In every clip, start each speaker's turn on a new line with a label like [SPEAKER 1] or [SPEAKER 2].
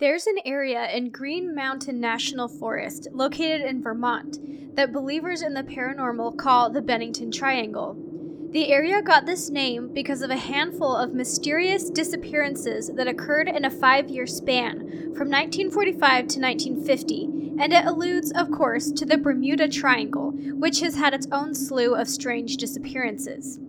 [SPEAKER 1] There's an area in Green Mountain National Forest, located in Vermont, that believers in the paranormal call the Bennington Triangle. The area got this name because of a handful of mysterious disappearances that occurred in a five year span from 1945 to 1950, and it alludes, of course, to the Bermuda Triangle, which has had its own slew of strange disappearances.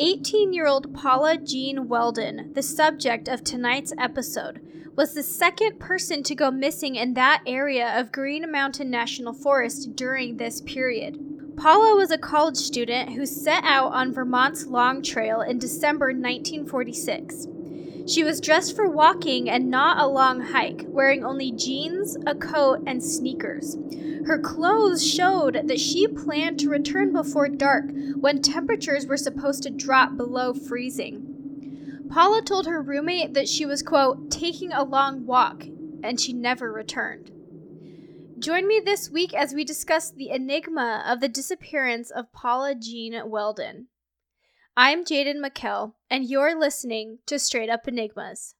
[SPEAKER 1] 18 year old Paula Jean Welden, the subject of tonight's episode, was the second person to go missing in that area of Green Mountain National Forest during this period. Paula was a college student who set out on Vermont's Long Trail in December 1946. She was dressed for walking and not a long hike, wearing only jeans, a coat, and sneakers. Her clothes showed that she planned to return before dark when temperatures were supposed to drop below freezing. Paula told her roommate that she was, quote, taking a long walk, and she never returned. Join me this week as we discuss the enigma of the disappearance of Paula Jean Welden. I'm Jaden McKell, and you're listening to Straight Up Enigmas.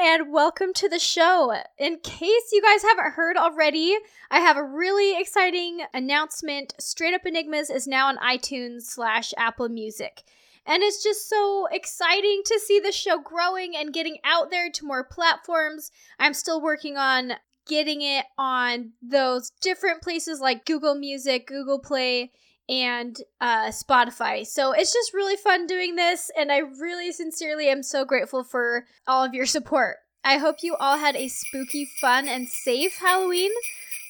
[SPEAKER 1] And welcome to the show. In case you guys haven't heard already, I have a really exciting announcement. Straight Up Enigmas is now on iTunes slash Apple Music. And it's just so exciting to see the show growing and getting out there to more platforms. I'm still working on getting it on those different places like Google Music, Google Play, and uh, Spotify. So it's just really fun doing this, and I really sincerely am so grateful for all of your support. I hope you all had a spooky, fun, and safe Halloween.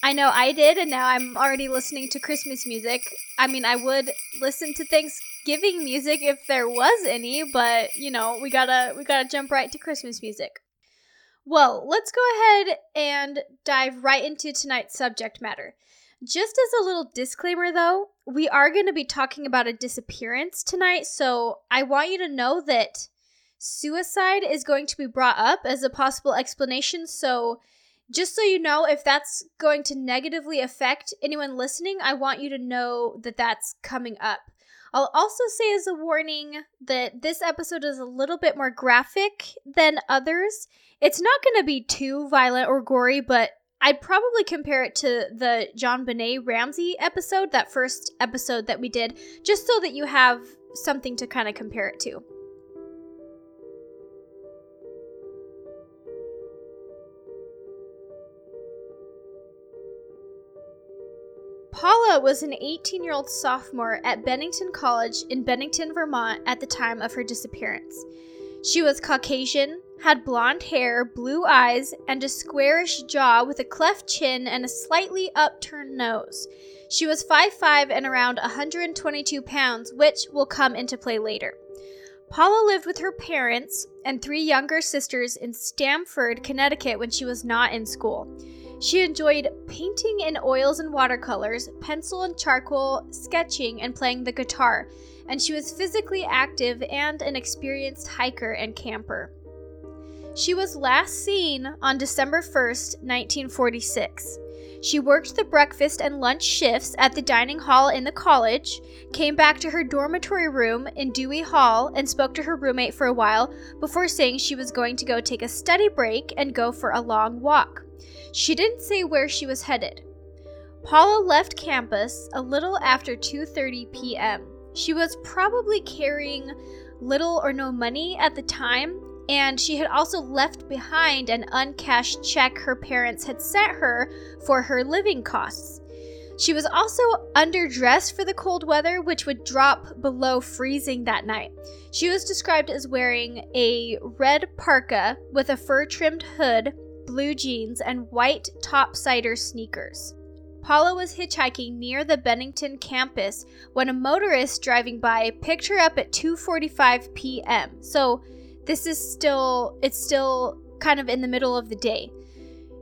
[SPEAKER 1] I know I did, and now I'm already listening to Christmas music. I mean, I would listen to Thanksgiving music if there was any, but you know, we gotta we gotta jump right to Christmas music. Well, let's go ahead and dive right into tonight's subject matter. Just as a little disclaimer, though, we are going to be talking about a disappearance tonight, so I want you to know that suicide is going to be brought up as a possible explanation. So, just so you know, if that's going to negatively affect anyone listening, I want you to know that that's coming up. I'll also say as a warning that this episode is a little bit more graphic than others. It's not going to be too violent or gory, but I'd probably compare it to the JonBenét Ramsey episode, that first episode that we did, just so that you have something to kind of compare it to. Paula was an 18 year old sophomore at Bennington College in Bennington, Vermont at the time of her disappearance. She was Caucasian, had blonde hair, blue eyes, and a squarish jaw with a cleft chin and a slightly upturned nose. She was 5'5 and around 122 pounds, which will come into play later. Paula lived with her parents and three younger sisters in Stamford, Connecticut when she was not in school. She enjoyed painting in oils and watercolors, pencil and charcoal, sketching, and playing the guitar, and she was physically active and an experienced hiker and camper. She was last seen on December 1st, 1946. She worked the breakfast and lunch shifts at the dining hall in the college, came back to her dormitory room in Dewey Hall, and spoke to her roommate for a while before saying she was going to go take a study break and go for a long walk. She didn't say where she was headed. Paula left campus a little after 2:30 p.m. She was probably carrying little or no money at the time and she had also left behind an uncashed check her parents had sent her for her living costs. She was also underdressed for the cold weather, which would drop below freezing that night. She was described as wearing a red parka with a fur trimmed hood, blue jeans, and white topsider sneakers. Paula was hitchhiking near the Bennington campus when a motorist driving by picked her up at 2:45 p.m. So this is still it's still kind of in the middle of the day.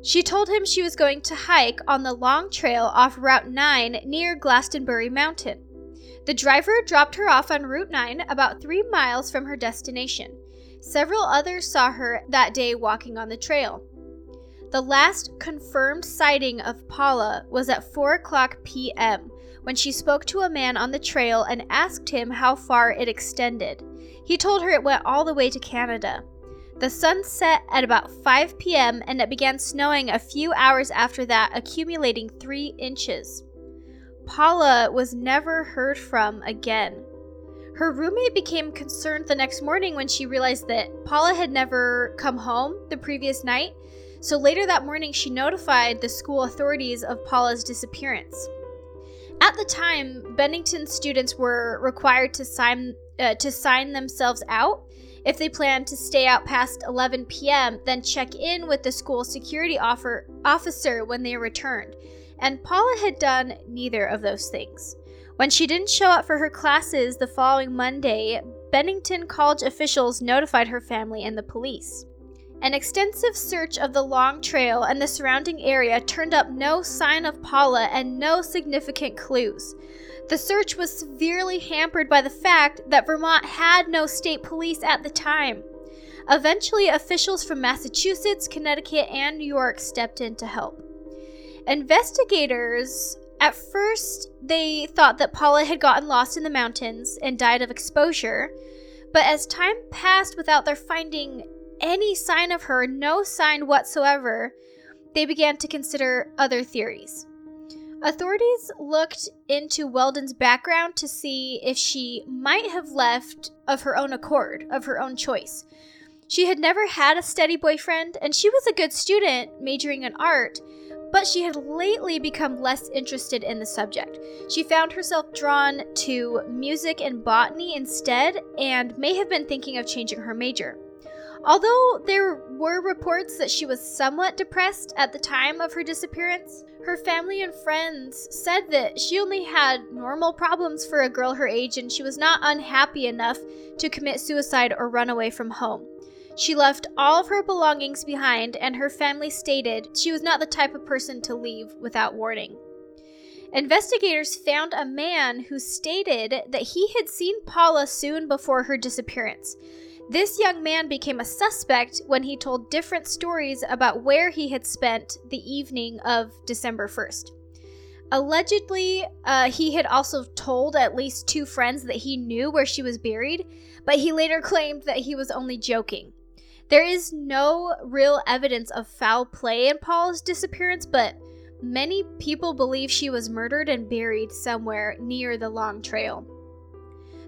[SPEAKER 1] She told him she was going to hike on the long trail off Route 9 near Glastonbury Mountain. The driver dropped her off on Route 9 about three miles from her destination. Several others saw her that day walking on the trail. The last confirmed sighting of Paula was at 4 o'clock p.m. when she spoke to a man on the trail and asked him how far it extended. He told her it went all the way to Canada. The sun set at about 5 p.m. and it began snowing a few hours after that, accumulating three inches. Paula was never heard from again. Her roommate became concerned the next morning when she realized that Paula had never come home the previous night so later that morning, she notified the school authorities of Paula's disappearance. At the time, Bennington students were required to sign uh, to sign themselves out. If they planned to stay out past 11 p.m., then check in with the school security offer, officer when they returned. And Paula had done neither of those things. When she didn't show up for her classes the following Monday, Bennington College officials notified her family and the police. An extensive search of the Long Trail and the surrounding area turned up no sign of Paula and no significant clues. The search was severely hampered by the fact that Vermont had no state police at the time. Eventually, officials from Massachusetts, Connecticut, and New York stepped in to help. Investigators at first they thought that Paula had gotten lost in the mountains and died of exposure, but as time passed without their finding any sign of her, no sign whatsoever, they began to consider other theories. Authorities looked into Welden's background to see if she might have left of her own accord, of her own choice. She had never had a steady boyfriend, and she was a good student, majoring in art, but she had lately become less interested in the subject. She found herself drawn to music and botany instead, and may have been thinking of changing her major. Although there were reports that she was somewhat depressed at the time of her disappearance, her family and friends said that she only had normal problems for a girl her age and she was not unhappy enough to commit suicide or run away from home. She left all of her belongings behind, and her family stated she was not the type of person to leave without warning. Investigators found a man who stated that he had seen Paula soon before her disappearance. This young man became a suspect when he told different stories about where he had spent the evening of December 1st. Allegedly, uh, he had also told at least two friends that he knew where she was buried, but he later claimed that he was only joking. There is no real evidence of foul play in Paul's disappearance, but many people believe she was murdered and buried somewhere near the Long Trail.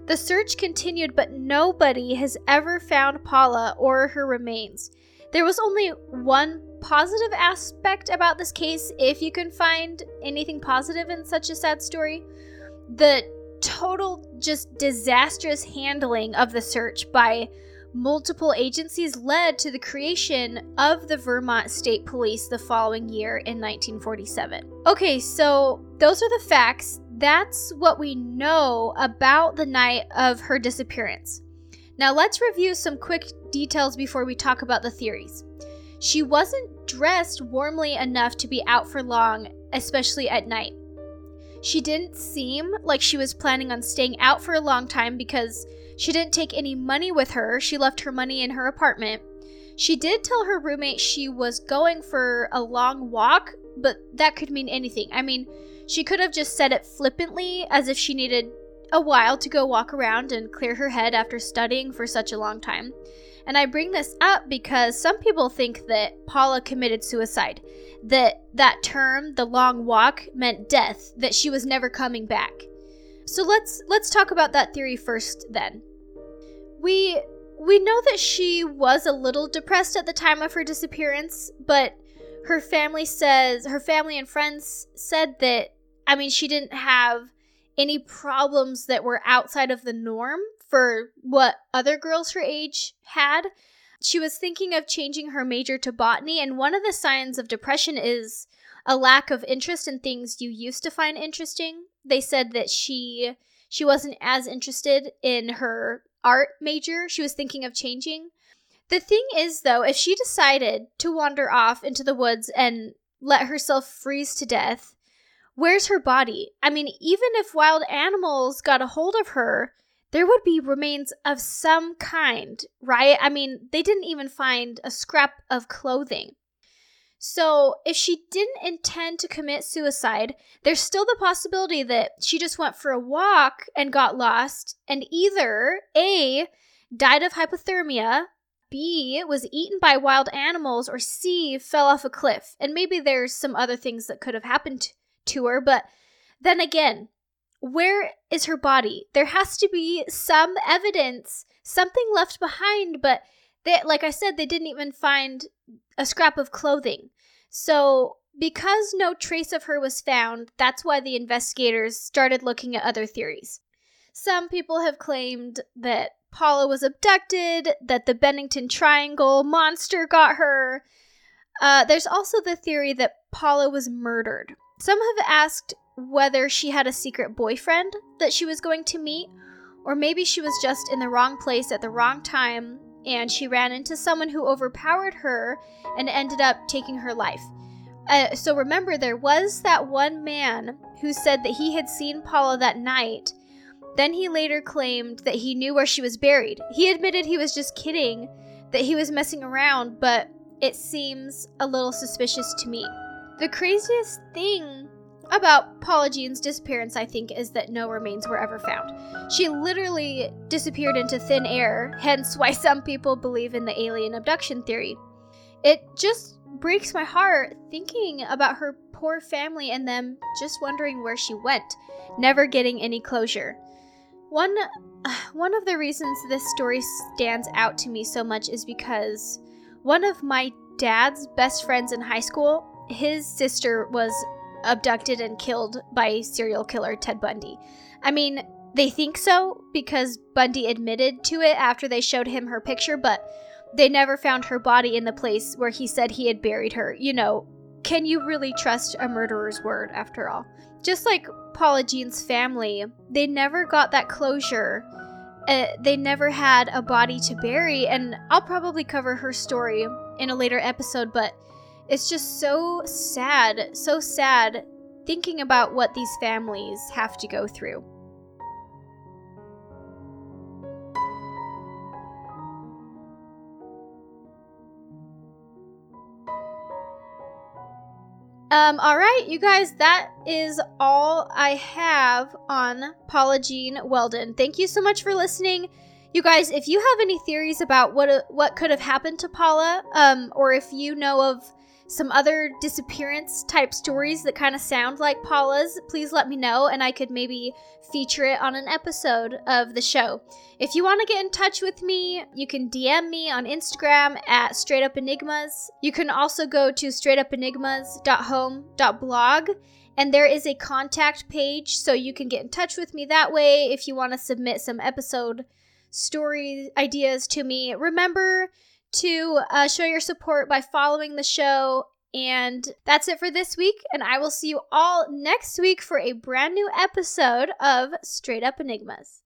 [SPEAKER 1] The search continued, but nobody has ever found Paula or her remains. There was only one positive aspect about this case, if you can find anything positive in such a sad story. The total, just disastrous handling of the search by multiple agencies led to the creation of the Vermont State Police the following year in 1947. Okay, so those are the facts that's what we know about the night of her disappearance. Now, let's review some quick details before we talk about the theories. She wasn't dressed warmly enough to be out for long, especially at night. She didn't seem like she was planning on staying out for a long time because she didn't take any money with her. She left her money in her apartment. She did tell her roommate she was going for a long walk, but that could mean anything. I mean, she could have just said it flippantly, as if she needed a while to go walk around and clear her head after studying for such a long time. And I bring this up because some people think that Paula committed suicide, that that term, the long walk, meant death, that she was never coming back. So let's let's talk about that theory first then. We we know that she was a little depressed at the time of her disappearance, but her family says her family and friends said that I mean, she didn't have any problems that were outside of the norm for what other girls her age had. She was thinking of changing her major to botany, and one of the signs of depression is a lack of interest in things you used to find interesting. They said that she she wasn't as interested in her art major. She was thinking of changing. The thing is, though, if she decided to wander off into the woods and let herself freeze to death, where's her body? I mean, even if wild animals got a hold of her, there would be remains of some kind, right? I mean, they didn't even find a scrap of clothing. So, if she didn't intend to commit suicide, there's still the possibility that she just went for a walk and got lost, and either A, died of hypothermia, B, was eaten by wild animals, or C, fell off a cliff. And maybe there's some other things that could have happened to her, but then again, where is her body? There has to be some evidence, something left behind, but they, like I said, they didn't even find a scrap of clothing. So, because no trace of her was found, that's why the investigators started looking at other theories. Some people have claimed that Paula was abducted, that the Bennington Triangle monster got her. Uh, there's also the theory that Paula was murdered. Some have asked whether she had a secret boyfriend that she was going to meet, or maybe she was just in the wrong place at the wrong time and she ran into someone who overpowered her and ended up taking her life. Uh, so remember, there was that one man who said that he had seen Paula that night. Then he later claimed that he knew where she was buried. He admitted he was just kidding, that he was messing around, but it seems a little suspicious to me. The craziest thing about Paula Jean's disappearance, I think, is that no remains were ever found. She literally disappeared into thin air, hence why some people believe in the alien abduction theory. It just breaks my heart thinking about her poor family and them just wondering where she went, never getting any closure. One one of the reasons this story stands out to me so much is because one of my dad's best friends in high school, his sister was abducted and killed by serial killer Ted Bundy. I mean, they think so because Bundy admitted to it after they showed him her picture, but they never found her body in the place where he said he had buried her. You know, can you really trust a murderer's word after all? Just like Paula Jean's family, they never got that closure. Uh, they never had a body to bury, and I'll probably cover her story in a later episode, but it's just so sad, so sad thinking about what these families have to go through. Um, all right, you guys, that is all I have on Paula Jean Welden. Thank you so much for listening. You guys, if you have any theories about what uh, what could have happened to Paula, um, or if you know of some other disappearance type stories that kind of sound like Paula's, please let me know and I could maybe feature it on an episode of the show. If you want to get in touch with me, you can DM me on Instagram at Straight Up Enigmas. You can also go to straightupenigmas.home.blog and there is a contact page so you can get in touch with me that way if you want to submit some episode story ideas to me. Remember, to uh, show your support by following the show. And that's it for this week. And I will see you all next week for a brand new episode of Straight Up Enigmas.